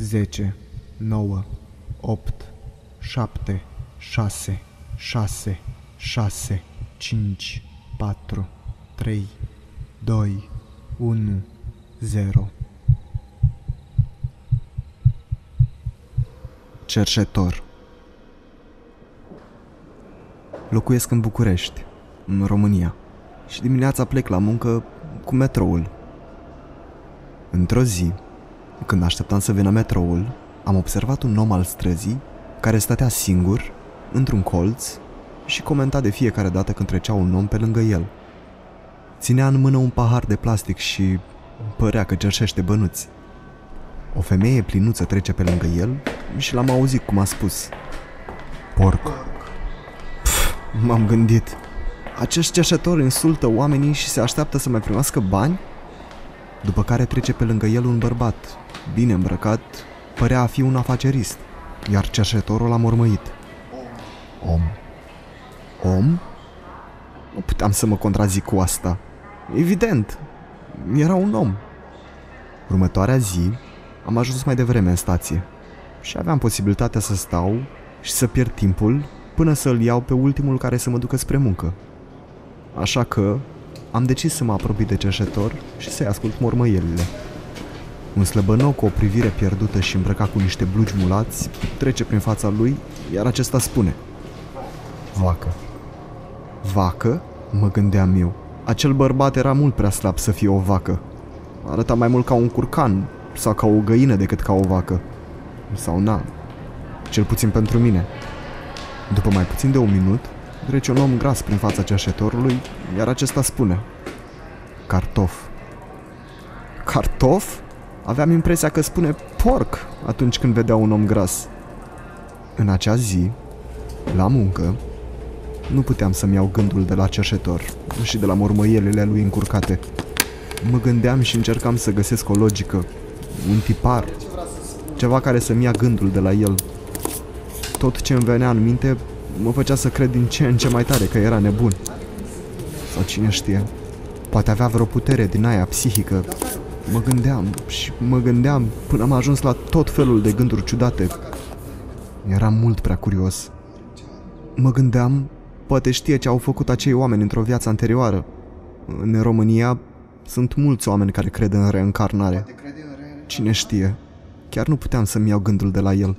10, 9, 8, 7, 6, 6, 6, 5, 4, 3, 2, 1, 0. Cerșetor Locuiesc în București, în România, și dimineața plec la muncă cu metroul. Într-o zi, când așteptam să vină metroul, am observat un om al străzii care stătea singur, într-un colț, și comenta de fiecare dată când trecea un om pe lângă el. Ținea în mână un pahar de plastic și părea că cerșește bănuți. O femeie plinuță trece pe lângă el și l-am auzit cum a spus. Porc. Pf, m-am gândit. Acest cerșetor insultă oamenii și se așteaptă să mai primească bani? După care trece pe lângă el un bărbat, bine îmbrăcat, părea a fi un afacerist, iar cerșetorul l-a mormăit. Om. Om? Nu puteam să mă contrazic cu asta. Evident, era un om. Următoarea zi, am ajuns mai devreme în stație și aveam posibilitatea să stau și să pierd timpul până să-l iau pe ultimul care să mă ducă spre muncă. Așa că am decis să mă apropii de cerșetor și să-i ascult mormăielile. Un slăbănou cu o privire pierdută și îmbrăcat cu niște blugi mulați trece prin fața lui, iar acesta spune Vacă. Vacă? Mă gândeam eu. Acel bărbat era mult prea slab să fie o vacă. Arăta mai mult ca un curcan sau ca o găină decât ca o vacă. Sau na, cel puțin pentru mine. După mai puțin de un minut, trece un om gras prin fața cerșetorului, iar acesta spune Cartof. Cartof? Aveam impresia că spune porc atunci când vedea un om gras. În acea zi, la muncă, nu puteam să-mi iau gândul de la cerșetor și de la mormăielele lui încurcate. Mă gândeam și încercam să găsesc o logică, un tipar, ceva care să-mi ia gândul de la el. Tot ce îmi venea în minte mă făcea să cred din ce în ce mai tare că era nebun. Sau cine știe, poate avea vreo putere din aia psihică. Mă gândeam și mă gândeam până am ajuns la tot felul de gânduri ciudate. Eram mult prea curios. Mă gândeam, poate știe ce au făcut acei oameni într-o viață anterioară. În România sunt mulți oameni care cred în reîncarnare. Cine știe? Chiar nu puteam să-mi iau gândul de la el.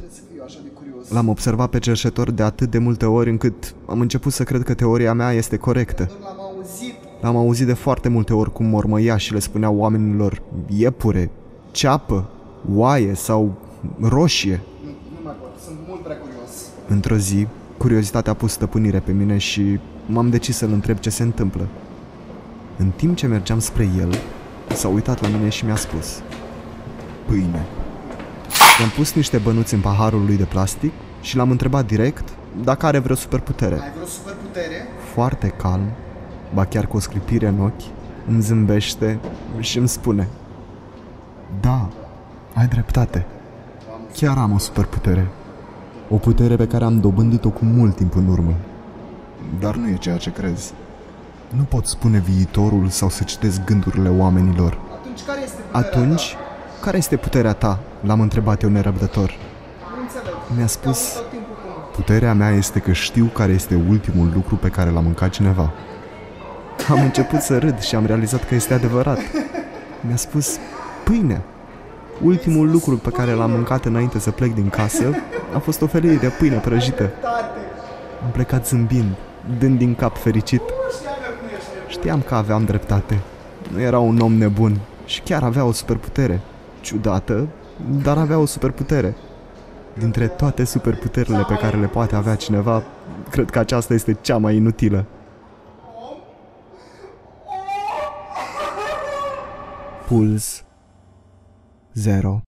L-am observat pe cerșetor de atât de multe ori încât am început să cred că teoria mea este corectă. L-am auzit de foarte multe ori cum mormăia și le spunea oamenilor iepure, ceapă, oaie sau roșie. Nu mai pot, sunt mult prea curios. Într-o zi, curiozitatea a pus stăpânire pe mine și m-am decis să-l întreb ce se întâmplă. În timp ce mergeam spre el, s-a uitat la mine și mi-a spus Pâine. I-am pus niște bănuți în paharul lui de plastic și l-am întrebat direct dacă are vreo superputere. Ai vreo superputere? Foarte calm, ba chiar cu o sclipire în ochi, îmi zâmbește și îmi spune Da, ai dreptate. Chiar am o superputere. O putere pe care am dobândit-o cu mult timp în urmă. Dar nu e ceea ce crezi. Nu pot spune viitorul sau să citesc gândurile oamenilor. Atunci care este puterea Atunci, care este puterea ta? L-am întrebat eu nerăbdător. ta? Nu înțeleg. Mi-a spus, Tot timpul cum? puterea mea este că știu care este ultimul lucru pe care l-a mâncat cineva. Am început să râd și am realizat că este adevărat. Mi-a spus, pâine. Ultimul lucru pe care l-am mâncat înainte să plec din casă a fost o felie de pâine prăjită. Tate! Am plecat zâmbind, dând din cap fericit. Știam eu că nu ești nebun. Știam că aveam dreptate. Nu era un om nebun și chiar avea o superputere. Ciudată, dar avea o superputere. Dintre toate superputerile pe care le poate avea cineva, cred că aceasta este cea mai inutilă. Puls 0